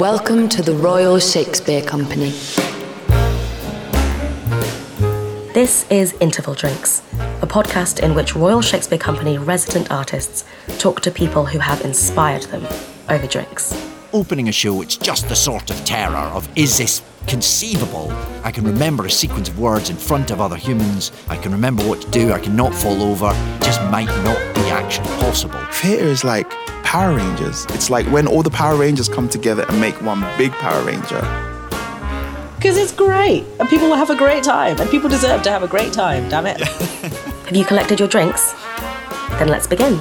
Welcome to the Royal Shakespeare Company. This is Interval Drinks, a podcast in which Royal Shakespeare Company resident artists talk to people who have inspired them over drinks. Opening a show, it's just the sort of terror of is this conceivable? I can remember a sequence of words in front of other humans. I can remember what to do. I can not fall over. It just might not be actually possible. Theatre is like Power Rangers. It's like when all the Power Rangers come together and make one big Power Ranger. Because it's great, and people will have a great time, and people deserve to have a great time, damn it. Have you collected your drinks? Then let's begin.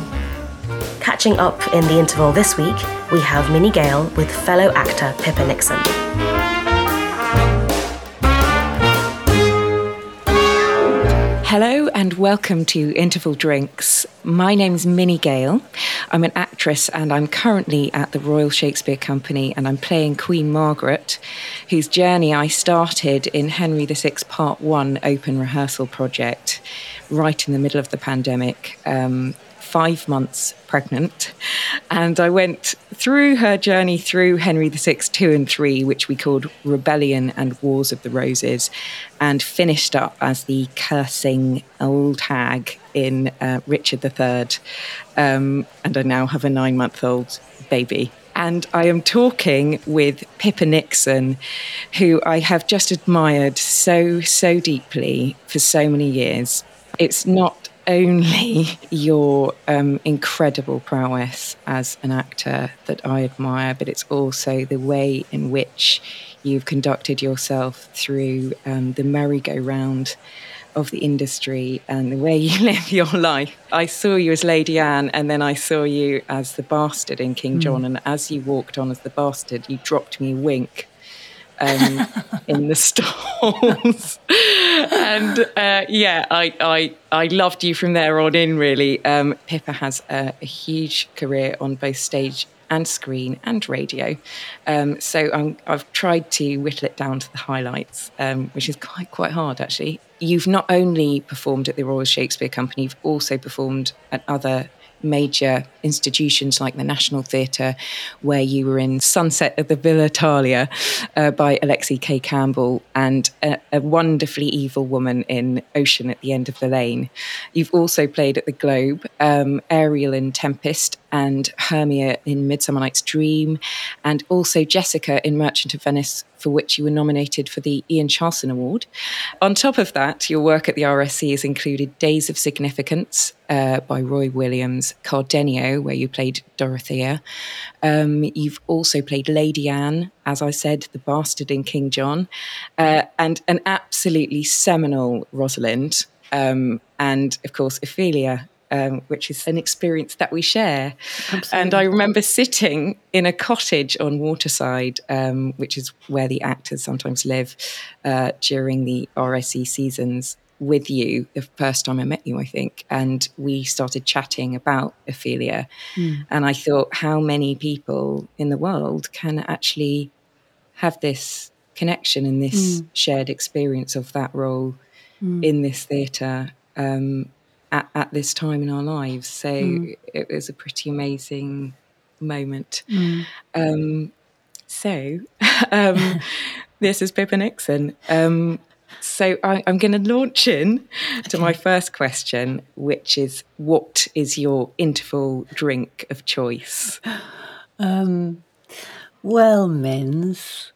Catching up in the interval this week, we have Minnie Gale with fellow actor Pippa Nixon. Hello and welcome to Interval Drinks. My name's Minnie Gale. I'm an actress and I'm currently at the Royal Shakespeare Company and I'm playing Queen Margaret, whose journey I started in Henry VI Part 1 open rehearsal project right in the middle of the pandemic. Um, five months pregnant. And I went through her journey through Henry VI, 2 and 3, which we called Rebellion and Wars of the Roses, and finished up as the cursing old hag in uh, Richard III. Um, and I now have a nine month old baby. And I am talking with Pippa Nixon, who I have just admired so, so deeply for so many years. It's not only your um, incredible prowess as an actor that I admire, but it's also the way in which you've conducted yourself through um, the merry-go-round of the industry and the way you live your life. I saw you as Lady Anne, and then I saw you as the bastard in King mm. John. And as you walked on as the bastard, you dropped me a wink um, in the stalls. and uh, yeah, I, I, I loved you from there on in, really. Um, Pippa has a, a, huge career on both stage and screen and radio. Um, so i have tried to whittle it down to the highlights, um, which is quite, quite hard, actually. You've not only performed at the Royal Shakespeare Company, you've also performed at other major institutions like the National Theatre, where you were in Sunset at the Villa Italia uh, by Alexi Kaye Campbell, and a, a, wonderfully evil woman in Ocean at the End of the Lane. You've also played at the Globe, um, Ariel in Tempest, and Hermia in Midsummer Night's Dream, and also Jessica in Merchant of Venice, for which you were nominated for the Ian Charleson Award. On top of that, your work at the RSC has included Days of Significance uh, by Roy Williams, Cardenio, where you played Dorothea. Um, you've also played Lady Anne, as I said, the bastard in King John, uh, and an absolutely seminal Rosalind. Um, and of course, Ophelia um, which is an experience that we share. Absolutely. And I remember sitting in a cottage on Waterside, um, which is where the actors sometimes live uh, during the RSC seasons. With you the first time I met you, I think, and we started chatting about Ophelia. Mm. And I thought, how many people in the world can actually have this connection and this mm. shared experience of that role mm. in this theatre? Um, at, at this time in our lives. So mm. it was a pretty amazing moment. Mm. Um, so um, this is Pippa Nixon. Um, so I, am going to launch in to my first question, which is, what is your interval drink of choice? Um, well, men's.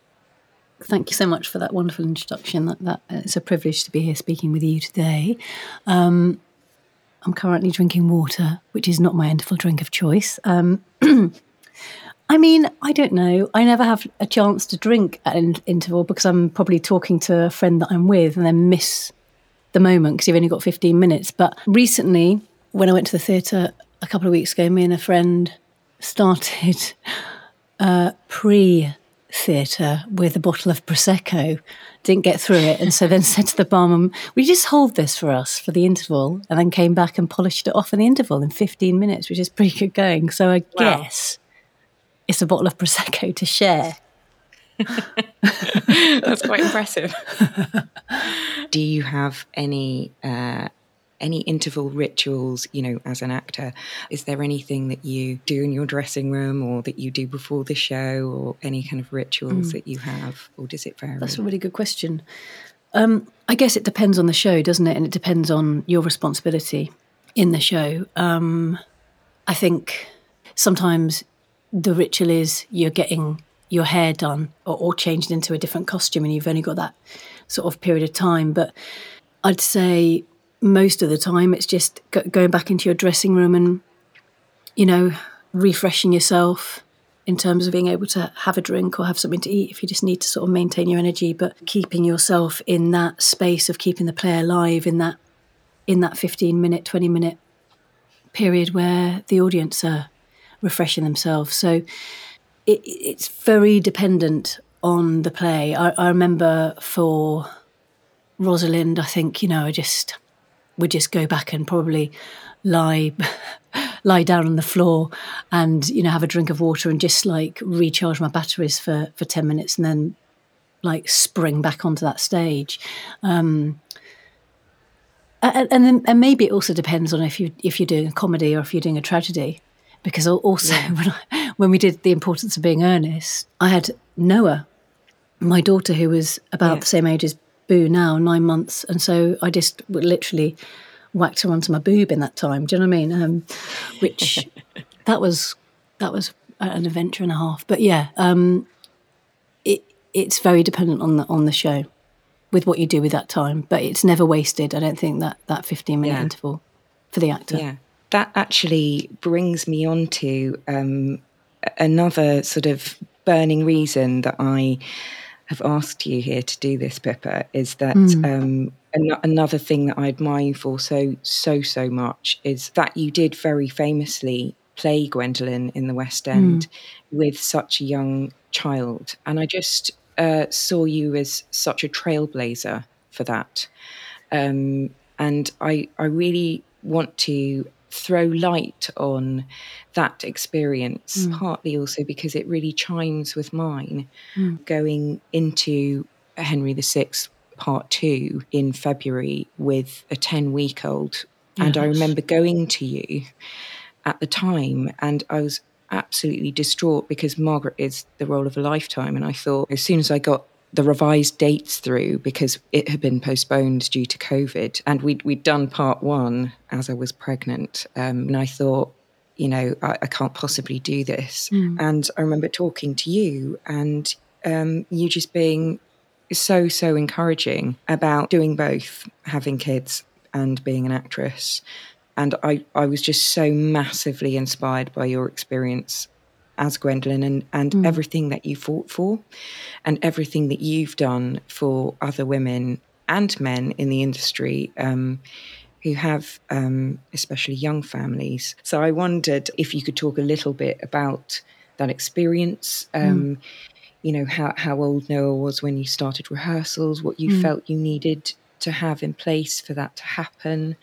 Thank you so much for that wonderful introduction. That, that it's a privilege to be here speaking with you today. Um, I'm currently drinking water, which is not my interval drink of choice. Um, I mean, I don't know. I never have a chance to drink at an interval because I'm probably talking to a friend that I'm with and then miss the moment because you've only got 15 minutes. But recently, when I went to the theatre a couple of weeks ago, me and a friend started uh, pre theatre with a bottle of Prosecco, didn't get through it, and so then said to the barman, "We just hold this for us for the interval?" And then came back and polished it off in the interval in 15 minutes, which is pretty good going. So I wow. guess it's a bottle of Prosecco to share. That's quite impressive. Do you have any uh, any interval rituals, you know, as an actor? Is there anything that you do in your dressing room or that you do before the show or any kind of rituals that you have? Or does it vary? That's a really good question. Um, I guess it depends on the show, doesn't it? And it depends on your responsibility in the show. Um, I think sometimes the ritual is you're getting your hair done or, or changed into a different costume and you've only got that sort of period of time. But I'd say most of the time it's just go- going back into your dressing room and, you know, refreshing yourself in terms of being able to have a drink or have something to eat if you just need to sort of maintain your energy, but keeping yourself in that space of keeping the play alive in that in that 15 minute, 20 minute period where the audience are refreshing themselves. So it, it's very dependent on the play. I, I remember for Rosalind, I think, you know, I just would just go back and probably lie lie down on the floor and you know have a drink of water and just like recharge my batteries for for 10 minutes and then like spring back onto that stage um and, and then and maybe it also depends on if you if you're doing a comedy or if you're doing a tragedy because also yeah. when I, when we did the importance of being earnest i had noah my daughter who was about yeah. the same age as boo now nine months and so i just literally whacked her onto my boob in that time. Do you know what I mean? Um, which that was that was an adventure and a half. But yeah, um, it it's very dependent on the on the show with what you do with that time. But it's never wasted. I don't think that that fifteen minute yeah. interval for the actor. Yeah, that actually brings me on to um, another sort of burning reason that I have asked you here to do this, Pippa, is that mm. um, an- another thing that I admire you for so, so, so much is that you did very famously play Gwendolen in the West End mm. with such a young child. And I just uh, saw you as such a trailblazer for that. Um, and I, I really want to throw light on that experience, mm. partly also because it really chimes with mine mm. going into Henry VI part two in February with a 10 week old. Yes. And I remember going to you at the time and I was absolutely distraught because Margaret is the role of a lifetime. And I thought as soon as I got the revised dates through because it had been postponed due to COVID. And we'd, we'd done part one as I was pregnant. Um, and I thought, you know, I, I can't possibly do this. Mm. And I remember talking to you and um, you just being so, so encouraging about doing both, having kids and being an actress. And I, I was just so massively inspired by your experience as Gwendolen and, and mm. everything that you fought for and everything that you've done for other women and men in the industry um, who have um, especially young families. So I wondered if you could talk a little bit about that experience. Um, mm. You know, how, how old Noah was when you started rehearsals, what you mm. felt you needed to have in place for that to happen.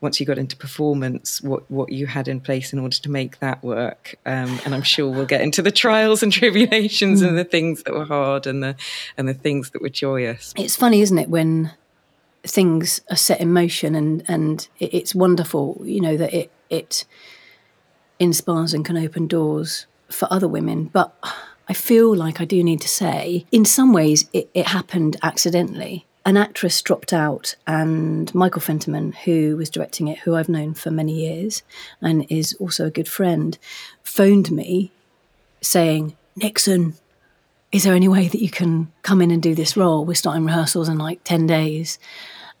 Once you got into performance what what you had in place in order to make that work. Um, and i'm sure we'll get into the trials and tribulations mm. and the things that were hard and the and the things that were joyous. It's funny isn't it when things are set in motion and and it's wonderful you know that it it inspires and can open doors for other women. But I feel like I do need to say, in some ways, it, it happened accidentally an actress dropped out, and Michael Fentiman, who was directing it, who I've known for many years and is also a good friend, phoned me saying, Nixon, is there any way that you can come in and do this role? We're starting rehearsals in like 10 days.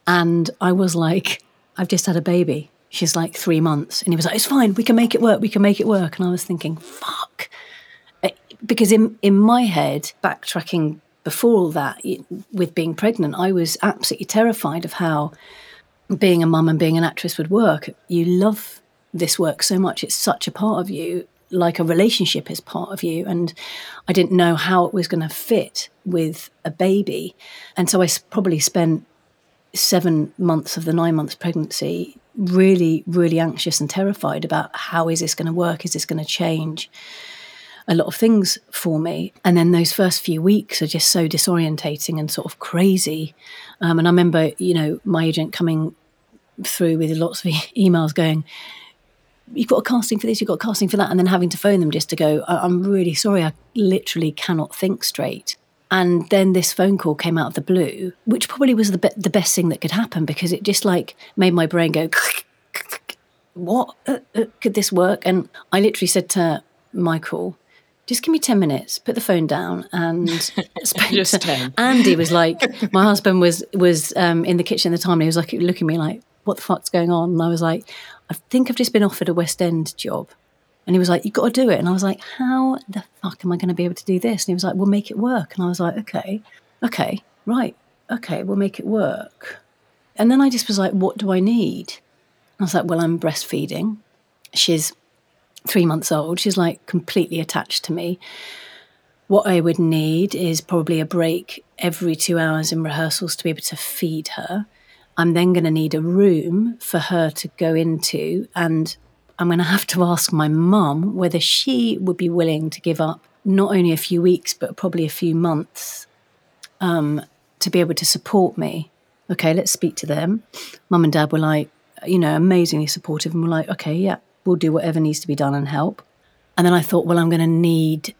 And I was like, I've just had a baby. She's like three months. And he was like, it's fine. We can make it work. We can make it work. And I was thinking, fuck. Eh, because in, in my head, backtracking before all that, with being pregnant, I was absolutely terrified of how being a mum and being an actress would work. You love this work so much, it's such a part of you, like a relationship is part of you. And I didn't know how it was going to fit with a baby. And so I probably spent seven months of the nine months pregnancy really, really anxious and terrified about how is this going to work? Is this going to change? A lot of things for me. And then those first few weeks are just so disorientating and sort of crazy. Um, and I remember, you know, my agent coming through with lots of e- emails going, you've got a casting for this, you've got a casting for that, and then having to phone them just to go, I'm really sorry, I literally cannot think straight. And then this phone call came out of the blue, which probably was the, be- the best thing that could happen because it just like made my brain go, what uh, uh, could this work? And I literally said to Michael, just give me 10 minutes, put the phone down and Just 10. Andy was like, my husband was, was um, in the kitchen at the time and he was like, looking at me like, what the fuck's going on? And I was like, I think I've just been offered a West End job. And he was like, You've got to do it. And I was like, How the fuck am I going to be able to do this? And he was like, We'll make it work. And I was like, Okay, okay, right, okay, we'll make it work. And then I just was like, What do I need? I was like, Well, I'm breastfeeding. She's three months old. She's like completely attached to me. What I would need is probably a break every two hours in rehearsals to be able to feed her. I'm then going to need a room for her to go into, and I'm going to have to ask my mum whether she would be willing to give up not only a few weeks, but probably a few months um, to be able to support me. Okay, let's speak to them. Mum and dad were like, you know, amazingly supportive and were like, okay, yeah, we'll do whatever needs to be done and help. And then I thought, well, I'm going to need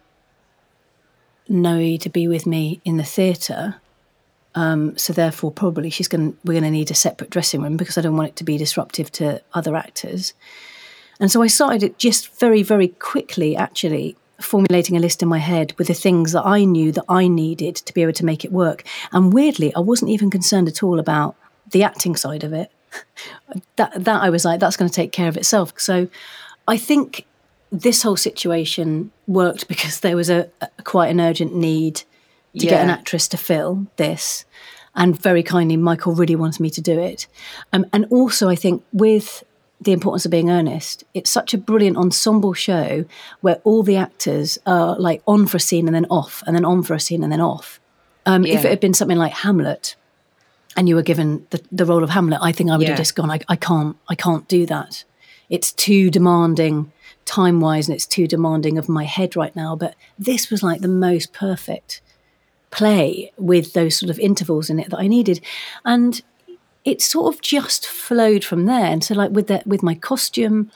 Noah to be with me in the theatre. Um, so therefore, probably she's going. We're going to need a separate dressing room because I don't want it to be disruptive to other actors. And so I started just very, very quickly, actually formulating a list in my head with the things that I knew that I needed to be able to make it work. And weirdly, I wasn't even concerned at all about the acting side of it. That that I was like, that's going to take care of itself. So I think this whole situation worked because there was a, a quite an urgent need to get an actress to fill this. And very kindly, Michael really wanted me to do it. Um, and also, I think with the importance of being earnest, it's such a brilliant ensemble show where all the actors are like on for a scene and then off, and then on for a scene and then off. Um, If it had been something like Hamlet, and you were given the, the role of Hamlet, I think I would Yeah. have just gone, I, I can't, I can't do that. It's too demanding time wise and it's too demanding of my head right now. But this was like the most perfect play with those sort of intervals in it that I needed. And it sort of just flowed from there. And so like with that with my costume,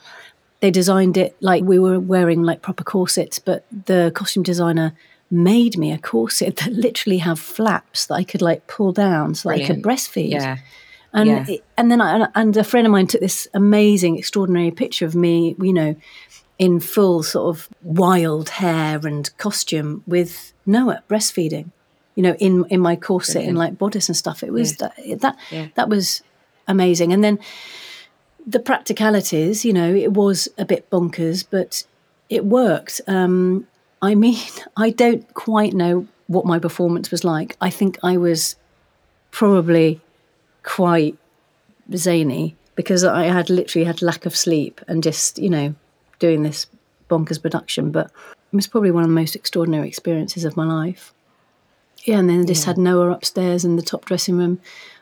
they designed it like we were wearing like proper corsets, but the costume designer made me a corset that literally have flaps that I could like pull down so that I could breastfeed. Yeah. And Yeah. it- and then I, and a friend of mine took this amazing, extraordinary picture of me, you know, in full sort of wild hair and costume with Noah breastfeeding, you know, in in my corset and like bodice and stuff. It was that that Yeah. that was amazing. And then the practicalities, you know, it was a bit bonkers, but it worked. Um, I mean, I don't quite know what my performance was like. I think I was probably quite zany because I had literally had lack of sleep and just, you know, doing this bonkers production. But it was probably one of the most extraordinary experiences of my life. Yeah, and then I just had Noah upstairs in the top dressing room.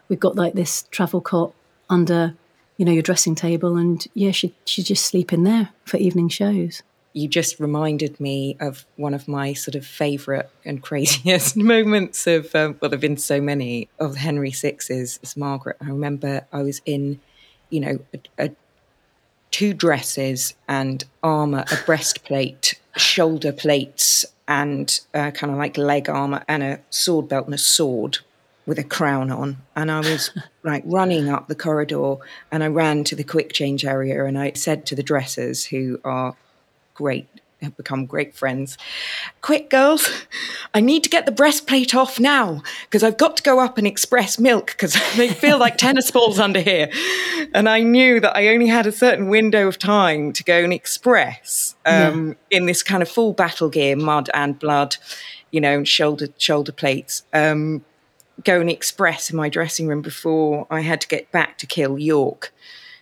We've got like this travel cot under, you know, your dressing table, and yeah, she she'd just sleep in there for evening shows. You just reminded me of one of my sort of favourite and craziest moments of, um, well, there have been so many of Henry VI's as Margaret. I remember I was in, you know, a, a, two dresses and armour, a breastplate, shoulder plates, and uh, kind of like leg armour, and a sword belt and a sword with a crown on. And I was like running up the corridor and I ran to the quick change area and I said to the dressers who are great have become great friends. Quick, girls, I need to get the breastplate off now because I've got to go up and express milk because they feel like tennis balls under here. And I knew that I only had a certain window of time to go and express um, in this kind of full battle gear, mud and blood, you know, shoulder shoulder plates. Um, go and express in my dressing room before I had to get back to kill York,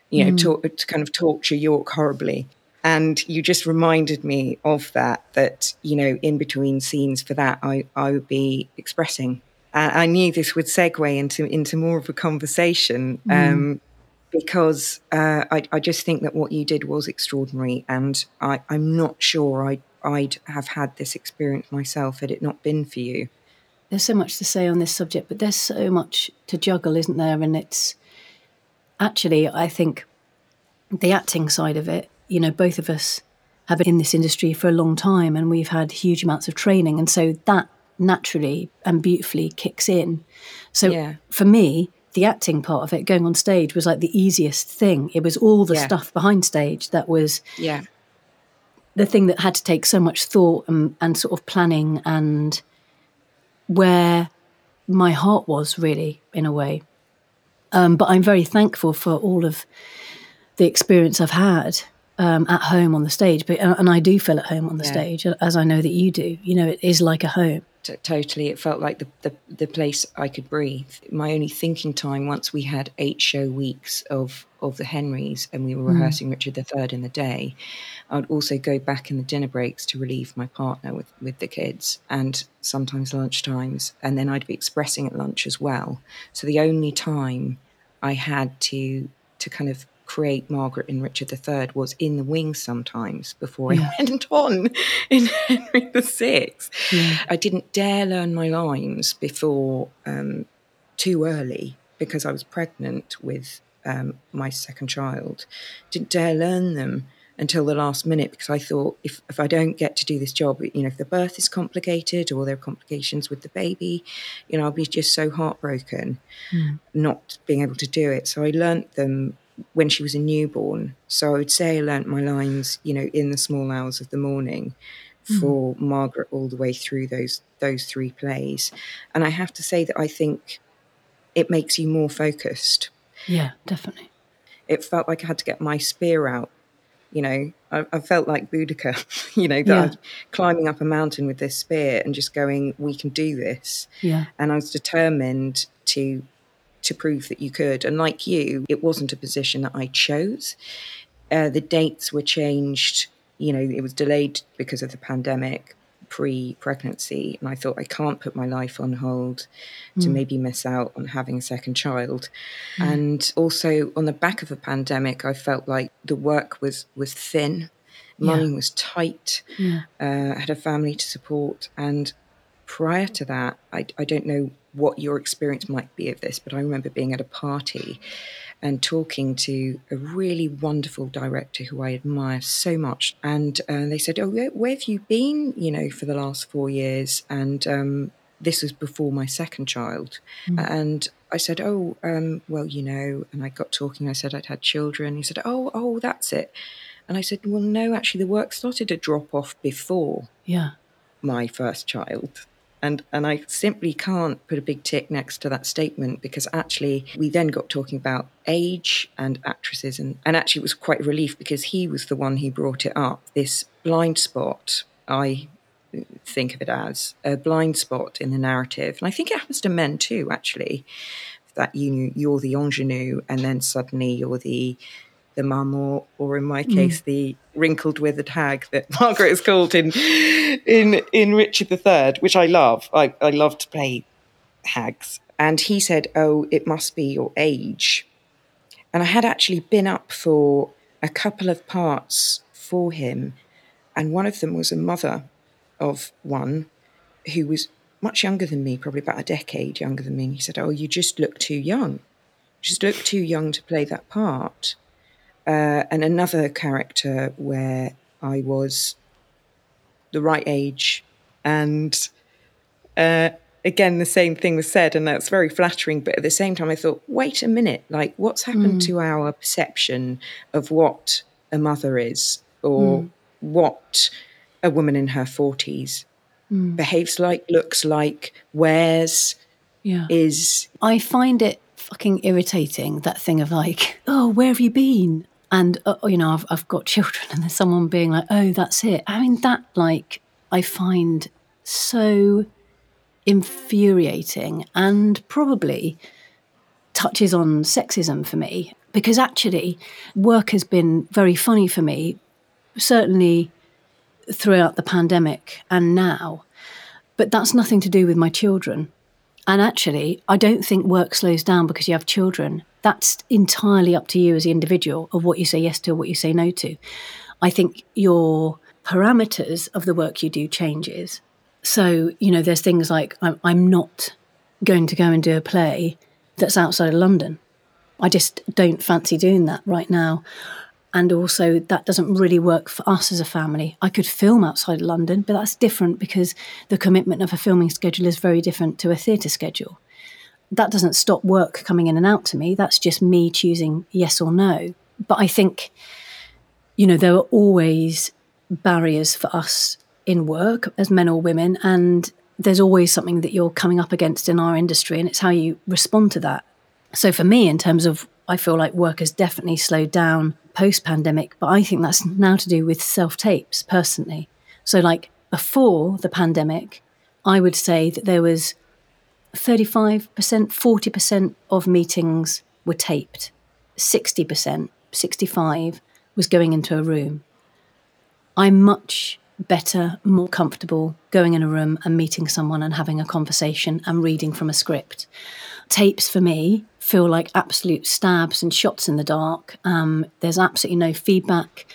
you know, to, to kind of torture York horribly. And you just reminded me of that, that, you know, in between scenes for that, I, I would be expressing. And I knew this would segue into, into more of a conversation um, because uh, I, I just think that what you did was extraordinary. And I, I'm not sure I'd, I'd have had this experience myself had it not been for you. There's so much to say on this subject, but there's so much to juggle, isn't there? And it's actually, I think the acting side of it, you know, both of us have been in this industry for a long time and we've had huge amounts of training. And so that naturally and beautifully kicks in. So Yeah. for me, the acting part of it, going on stage, was like the easiest thing. It was all the Yeah. stuff behind stage that was Yeah. the thing that had to take so much thought and, and sort of planning and where my heart was really in a way um, but i'm very thankful for all of the experience i've had um, at home on the stage but and i do feel at home on the Yeah. stage as i know that you do you know it is like a home totally. It felt like the, the, the place I could breathe. My only thinking time once we had eight show weeks of, of the Henrys and we were rehearsing Richard III in the day, I would also go back in the dinner breaks to relieve my partner with, with the kids and sometimes lunch times. And then I'd be expressing at lunch as well. So the only time I had to to kind of create Margaret in Richard III was in the wings sometimes before I went on in Henry VI. I didn't dare learn my lines before um, too early because I was pregnant with um, my second child. Didn't dare learn them until the last minute because I thought if, if I don't get to do this job, you know, if the birth is complicated or there are complications with the baby, you know, I'll be just so heartbroken not being able to do it. So I learnt them when she was a newborn. So I would say I learnt my lines, you know, in the small hours of the morning hmm. for Margaret all the way through those those three plays. And I have to say that I think it makes you more focused. yeah definitely It felt like I had to get my spear out. You know, I, I felt like Boudica, you know, Yeah. Climbing up a mountain with this spear and just going, we can do this yeah and I was determined to to prove that you could. And like you, it wasn't a position that I chose. Uh, the dates were changed. You know, it was delayed because of the pandemic pre-pregnancy, and I thought I can't put my life on hold to maybe miss out on having a second child. And also on the back of a pandemic, I felt like the work was was thin, money was tight. Uh, I had a family to support, and prior to that, I, I don't know what your experience might be of this, but I remember being at a party and talking to a really wonderful director who I admire so much. And uh, they said, Oh, where, where have you been, you know, for the last four years? And um, this was before my second child. And I said, Oh, um, well, you know, and I got talking. I said I'd had children. He said, Oh, oh, that's it. And I said, Well, no, actually, the work started to drop off before yeah my first child. And, and I simply can't put a big tick next to that statement because actually we then got talking about age and actresses and, and actually it was quite a relief because he was the one who brought it up. This blind spot, I think of it as a blind spot in the narrative. And I think it happens to men too, actually, that you you're the ingenue and then suddenly you're the the mum or, or in my mm. case the wrinkled withered hag that Margaret is called in in in Richard III, which I love. I, I love to play hags. And he said, Oh, it must be your age. And I had actually been up for a couple of parts for him. And one of them was a mother of one who was much younger than me, probably about a decade younger than me. And he said, Oh, you just look too young. You just look too young to play that part. Uh, and another character where I was the right age. And uh, again, the same thing was said, and that's very flattering. But at the same time, I thought, wait a minute, like what's happened hmm. to our perception of what a mother is or hmm. what a woman in her 40s hmm. behaves like, looks like, wears, yeah is. I find it fucking irritating that thing of like, oh, where have you been? And uh, you know, I've I've got children, and there's someone being like, oh, that's it. I mean, that like I find so infuriating and probably touches on sexism for me because actually work has been very funny for me certainly throughout the pandemic and now but that's nothing to do with my children and actually, I don't think work slows down because you have children. That's entirely up to you as the individual of what you say yes to, or what you say no to. I think your parameters of the work you do changes. So, you know, there's things like I'm, I'm not going to go and do a play that's outside of London I just don't fancy doing that right now. And also, that doesn't really work for us as a family. I could film outside of London, but that's different because the commitment of a filming schedule is very different to a theatre schedule. That doesn't stop work coming in and out to me. That's just me choosing yes or no. But I think, you know, there are always barriers for us in work as men or women. And there's always something that you're coming up against in our industry, and it's how you respond to that. So, for me, in terms of, I feel like work has definitely slowed down post pandemic, but I think that's now to do with self tapes personally. So, like before the pandemic, I would say that there was 35%, 40% of meetings were taped, 60%, 65 was going into a room. I'm much better, more comfortable going in a room and meeting someone and having a conversation and reading from a script. Tapes for me feel like absolute stabs and shots in the dark. Um, there's absolutely no feedback.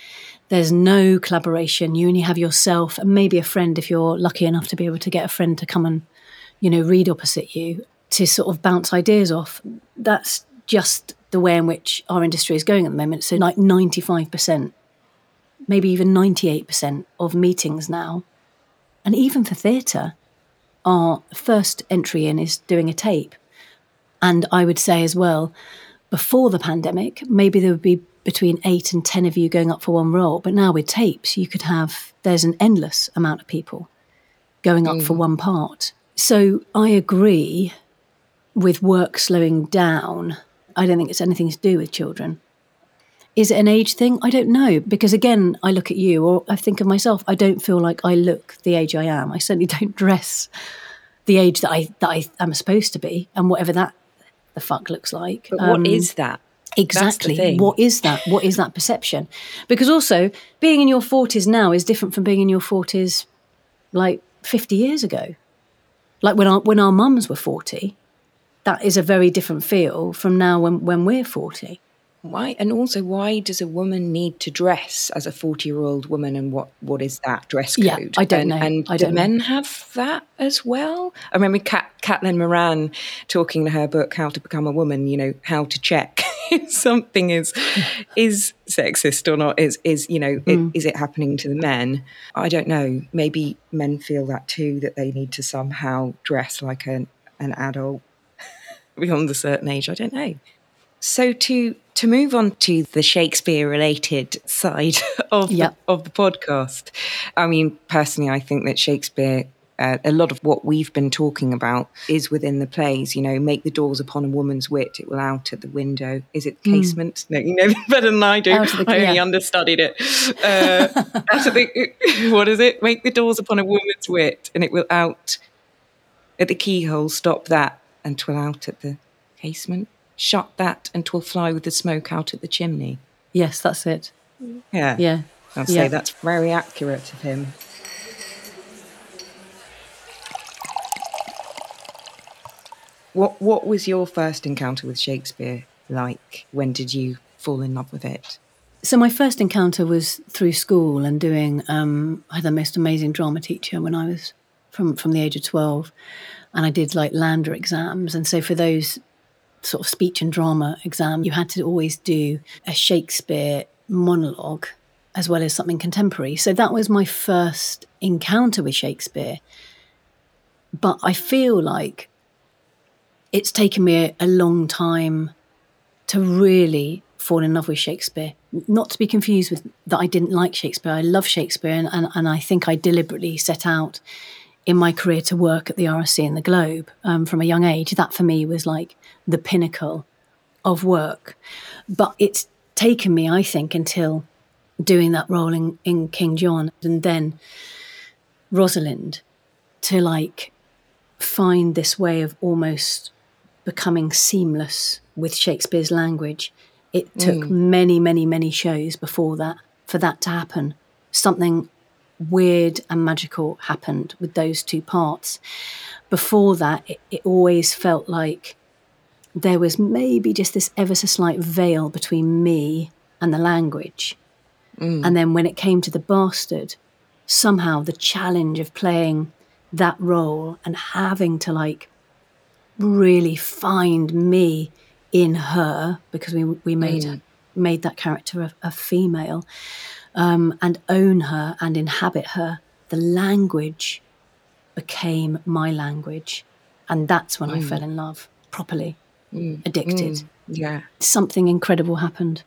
There's no collaboration. You only have yourself and maybe a friend if you're lucky enough to be able to get a friend to come and, you know, read opposite you to sort of bounce ideas off. That's just the way in which our industry is going at the moment. So, like 95% maybe even 98% of meetings now, and even for theatre, our first entry in is doing a tape. And I would say as well, before the pandemic, maybe there would be between eight and 10 of you going up for one role. But now with tapes, you could have, there's an endless amount of people going up mm. for one part. So I agree with work slowing down. I don't think it's anything to do with children. Is it an age thing? I don't know because again, I look at you or I think of myself. I don't feel like I look the age I am. I certainly don't dress the age that I that I am supposed to be, and whatever that the fuck looks like. But what um, is that? Exactly. What is that? What is that perception? Because also, being in your forties now is different from being in your forties, like fifty years ago. Like when our when our mums were forty, that is a very different feel from now when when we're forty. Why and also why does a woman need to dress as a forty-year-old woman, and what what is that dress code? Yeah, I don't and, know. And I do men know. have that as well? I remember Cat, Caitlin Moran talking in her book "How to Become a Woman." You know how to check if something is is sexist or not. Is is you know Mm. it, is it happening to the men? I don't know. Maybe men feel that too that they need to somehow dress like an an adult beyond a certain age. I don't know. So to to move on to the Shakespeare related side of Yep. the, of the podcast. I mean, personally, I think that Shakespeare. Uh, a lot of what we've been talking about is within the plays. You know, make the doors upon a woman's wit; it will out at the window. Is it casement? No, you know better than I do. Hmm. The- I only yeah. understudied it. Uh, out of the, what is it? Make the doors upon a woman's wit, and it will out at the keyhole. Stop that, and 'twill out at the casement. Shut that, and 'twill fly with the smoke out at the chimney. Yes, that's it. Yeah, Yeah. I'd say Yeah. that's very accurate of him. What What was your first encounter with Shakespeare like? When did you fall in love with it? So my first encounter was through school and doing. Um, I had the most amazing drama teacher when I was from from the age of twelve, and I did like LAMDA exams. And so for those sort of speech and drama exam, you had to always do a Shakespeare monologue as well as something contemporary. So that was my first encounter with Shakespeare. But I feel like it's taken me a, a long time to really fall in love with Shakespeare. Not to be confused with that I didn't like Shakespeare. I love Shakespeare, and, and, and I think I deliberately set out in my career to work at the RSC and the Globe um, from a young age. That for me was like the pinnacle of work. But it's taken me, I think, until doing that role in, in King John and then Rosalind to like find this way of almost becoming seamless with Shakespeare's language. It took mm. many, many, many shows before that for that to happen. Something weird and magical happened with those two parts. Before that, it, it always felt like there was maybe just this ever so slight veil between me and the language. Mm. And then when it came to the bastard, somehow the challenge of playing that role and having to like really find me in her because we we made mm. made that character a, a female um, and own her and inhabit her. The language became my language, and that's when I mm. fell in love properly, mm. addicted. Yeah. Something incredible happened,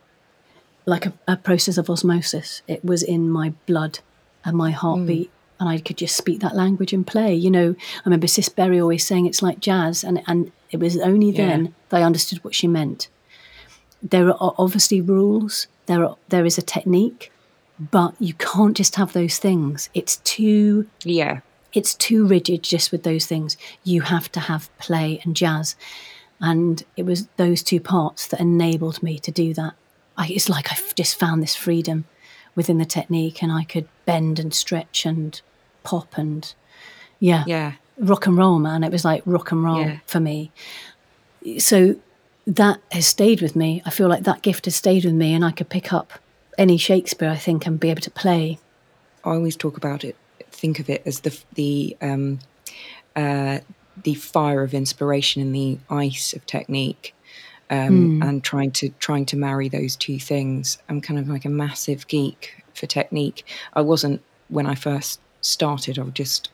like a, a process of osmosis. It was in my blood and my heartbeat. And I could just speak that language and play. You know, I remember Cis Berry always saying it's like jazz, and, and it was only then that I understood what she meant. There are obviously rules there are there is a technique but you can't just have those things. It's too Yeah. it's too rigid just with those things. You have to have play and jazz. And it was those two parts that enabled me to do that. I, it's like i've just found this freedom within the technique and i could bend and stretch and pop and yeah Yeah. rock and roll, man. It was like rock and roll Yeah. for me. So that has stayed with me. I feel like that gift has stayed with me, and I could pick up any Shakespeare, I think, and be able to play. I always talk about it, think of it as the the um, uh, the fire of inspiration and the ice of technique, um, and trying to trying to marry those two things. I'm kind of like a massive geek for technique. I wasn't when I first started. I would just,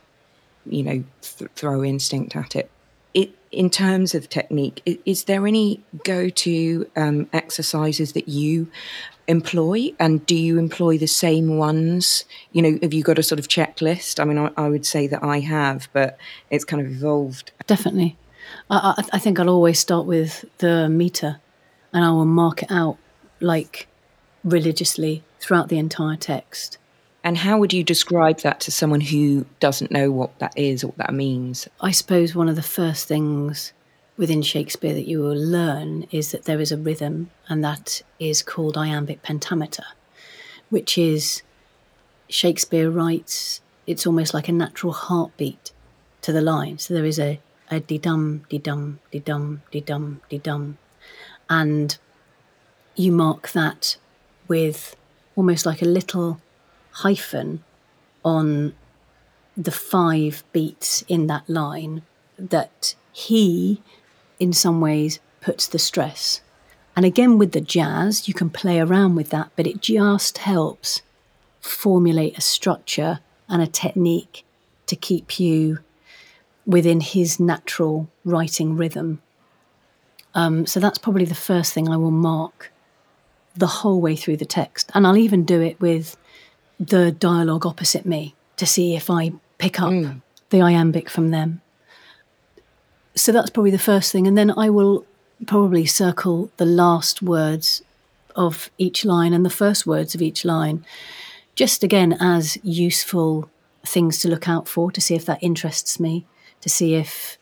you know, th- throw instinct at it. It in terms of technique, i- is there any go-to um, exercises that you employ and do you employ the same ones you know have you got a sort of checklist i mean i, I would say that i have but it's kind of evolved Definitely. I, I, I think I'll always start with the meter, and I will mark it out like religiously throughout the entire text. and how would you describe that to someone who doesn't know what that is or what that means I suppose one of the first things within Shakespeare that you will learn is that there is a rhythm, and that is called iambic pentameter, which is Shakespeare writes, it's almost like a natural heartbeat to the line. So there is a, a de dum, de dum, de dum, de dum, de dum. And you mark that with almost like a little hyphen on the five beats in that line that he, in some ways, puts the stress. And again, with the jazz, you can play around with that, but it just helps formulate a structure and a technique to keep you within his natural writing rhythm. Um, so that's probably the first thing I will mark the whole way through the text. And I'll even do it with the dialogue opposite me to see if I pick up the iambic from them. So that's probably the first thing. And then I will probably circle the last words of each line and the first words of each line, just again as useful things to look out for to see if that interests me, to see if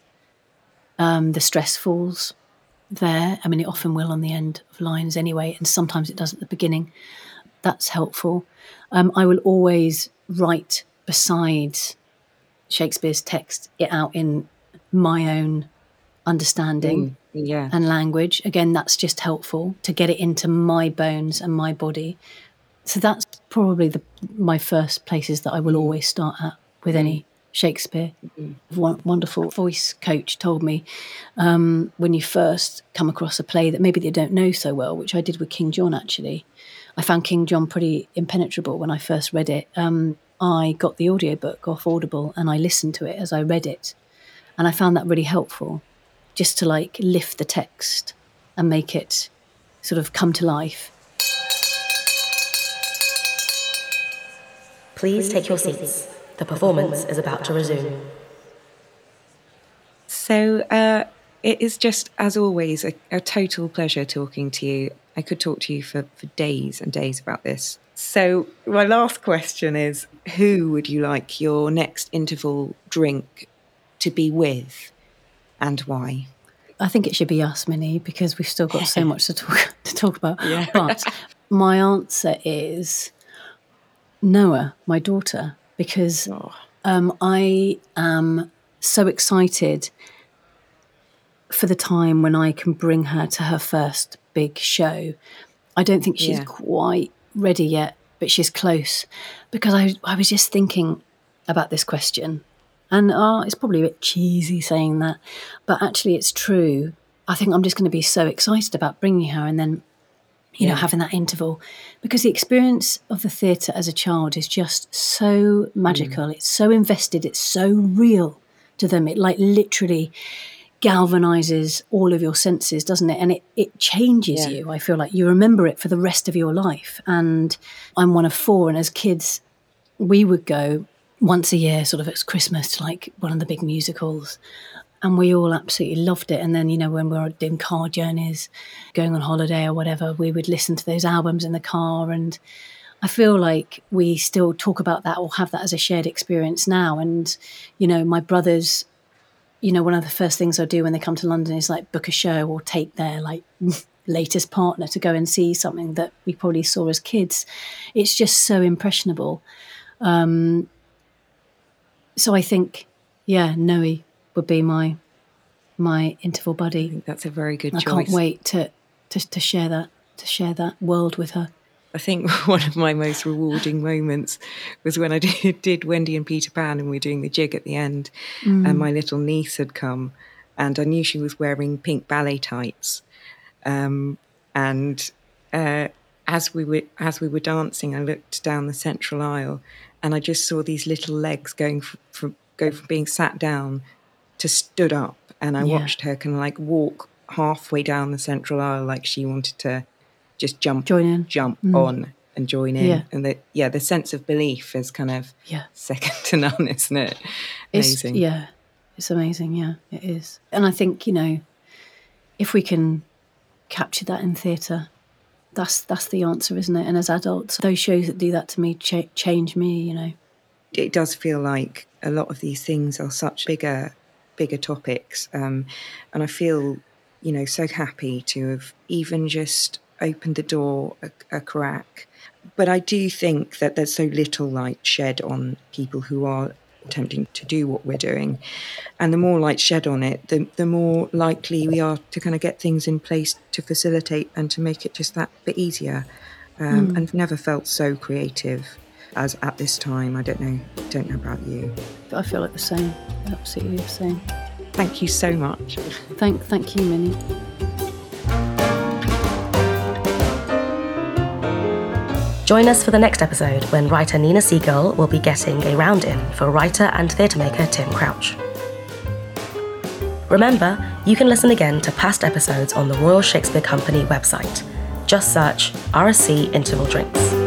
um, the stress falls there. I mean, it often will on the end of lines anyway, and sometimes it does at the beginning. That's helpful. Um, I will always write beside Shakespeare's text it out in my own understanding yeah and language. Again, that's just helpful to get it into my bones and my body. So that's probably the my first places that I will always start at with any Shakespeare. One wonderful voice coach told me um, when you first come across a play that maybe they don't know so well, which I did with King John actually. I found King John pretty impenetrable when I first read it. Um, I got the audiobook off Audible and I listened to it as I read it. And I found that really helpful just to like lift the text and make it sort of come to life. Please take your seats. The performance is about to resume. So uh, it is just, as always, a, a total pleasure talking to you. I could talk to you for, for days and days about this. So, my last question is Who would you like your next interval drink to be with and why? I think it should be us, Minnie, because we've still got so much to talk to talk about. But my answer is Noah, my daughter, because um, I am so excited for the time when I can bring her to her first big show. I don't think she's Yeah. quite ready yet, but she's close because I, I was just thinking about this question. And uh, it's probably a bit cheesy saying that, but actually, it's true. I think I'm just going to be so excited about bringing her and then, you know, having that interval because the experience of the theatre as a child is just so magical. Mm. It's so invested. It's so real to them. It like literally galvanizes all of your senses, doesn't it? And it, it changes Yeah. you. I feel like you remember it for the rest of your life. And I'm one of four, and as kids, we would go once a year, sort of at Christmas, to like one of the big musicals. And we all absolutely loved it. And then, you know, when we were doing car journeys, going on holiday or whatever, we would listen to those albums in the car. And I feel like we still talk about that or have that as a shared experience now. And, you know, my brothers, you know, one of the first things I do when they come to London is like book a show or take their like latest partner to go and see something that we probably saw as kids. It's just so impressionable. Um, so I think, yeah, Noah would be my my interval buddy. That's a very good I choice. can't wait to, to to share that to share that world with her. I think one of my most rewarding moments was when I did, did Wendy and Peter Pan and we were doing the jig at the end, and my little niece had come, and I knew she was wearing pink ballet tights, um, and uh, as we were as we were dancing, I looked down the central aisle, and I just saw these little legs going from, from go from being sat down to stood up, and I Yeah. watched her kind of like walk halfway down the central aisle like she wanted to just jump Join in. jump mm. on and join in. Yeah. And the yeah, the sense of belief is kind of Yeah. second to none, isn't it? It's, Amazing. yeah, it's amazing. Yeah, it is. And I think you know, if we can capture that in theatre, that's that's the answer, isn't it? And as adults, those shows that do that to me cha- change me. You know. It does feel like a lot of these things are such bigger bigger topics. Um, and I feel, you know, so happy to have even just opened the door a, a crack. But I do think that there's so little light shed on people who are attempting to do what we're doing. And the more light shed on it, the, the more likely we are to kind of get things in place to facilitate and to make it just that bit easier. Um, And never felt so creative as at this time. I don't know, don't know about you. I feel like the same. Absolutely the same. Thank you so much. Thank thank you, Minnie. Join us for the next episode when writer Nina Segal will be getting a round in for writer and theatre maker Tim Crouch. Remember, you can listen again to past episodes on the Royal Shakespeare Company website. Just search RSC Interval Drinks.